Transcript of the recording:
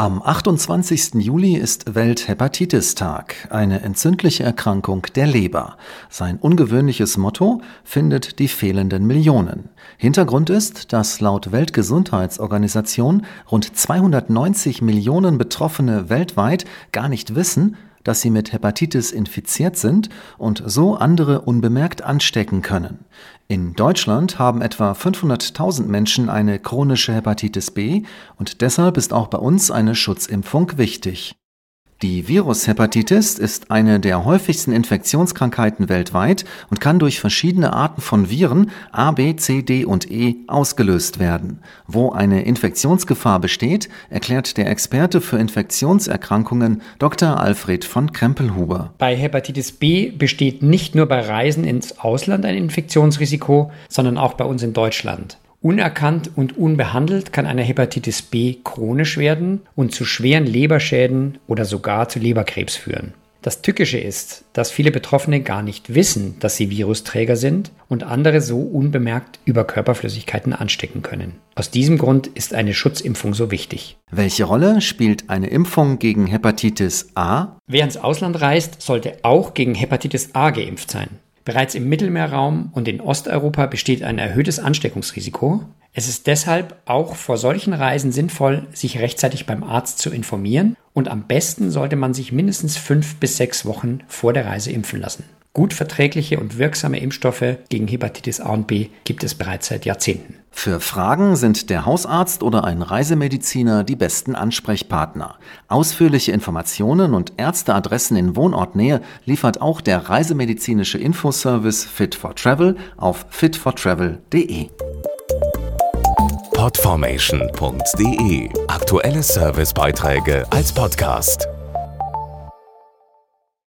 Am 28. Juli ist Welthepatitis-Tag, eine entzündliche Erkrankung der Leber. Sein ungewöhnliches Motto findet die fehlenden Millionen. Hintergrund ist, dass laut Weltgesundheitsorganisation rund 290 Millionen Betroffene weltweit gar nicht wissen, dass sie mit Hepatitis infiziert sind und so andere unbemerkt anstecken können. In Deutschland haben etwa 500.000 Menschen eine chronische Hepatitis B und deshalb ist auch bei uns eine Schutzimpfung wichtig. Die Virushepatitis ist eine der häufigsten Infektionskrankheiten weltweit und kann durch verschiedene Arten von Viren A, B, C, D und E ausgelöst werden. Wo eine Infektionsgefahr besteht, erklärt der Experte für Infektionserkrankungen Dr. Alfred von Krempelhuber. Bei Hepatitis B besteht nicht nur bei Reisen ins Ausland ein Infektionsrisiko, sondern auch bei uns in Deutschland. Unerkannt und unbehandelt kann eine Hepatitis B chronisch werden und zu schweren Leberschäden oder sogar zu Leberkrebs führen. Das Tückische ist, dass viele Betroffene gar nicht wissen, dass sie Virusträger sind und andere so unbemerkt über Körperflüssigkeiten anstecken können. Aus diesem Grund ist eine Schutzimpfung so wichtig. Welche Rolle spielt eine Impfung gegen Hepatitis A? Wer ins Ausland reist, sollte auch gegen Hepatitis A geimpft sein. Bereits im Mittelmeerraum und in Osteuropa besteht ein erhöhtes Ansteckungsrisiko. Es ist deshalb auch vor solchen Reisen sinnvoll, sich rechtzeitig beim Arzt zu informieren und am besten sollte man sich mindestens fünf bis sechs Wochen vor der Reise impfen lassen. Gut verträgliche und wirksame Impfstoffe gegen Hepatitis A und B gibt es bereits seit Jahrzehnten. Für Fragen sind der Hausarzt oder ein Reisemediziner die besten Ansprechpartner. Ausführliche Informationen und Ärzteadressen in Wohnortnähe liefert auch der reisemedizinische Infoservice Fit for Travel auf fitfortravel.de. Podformation.de Aktuelle Servicebeiträge als Podcast.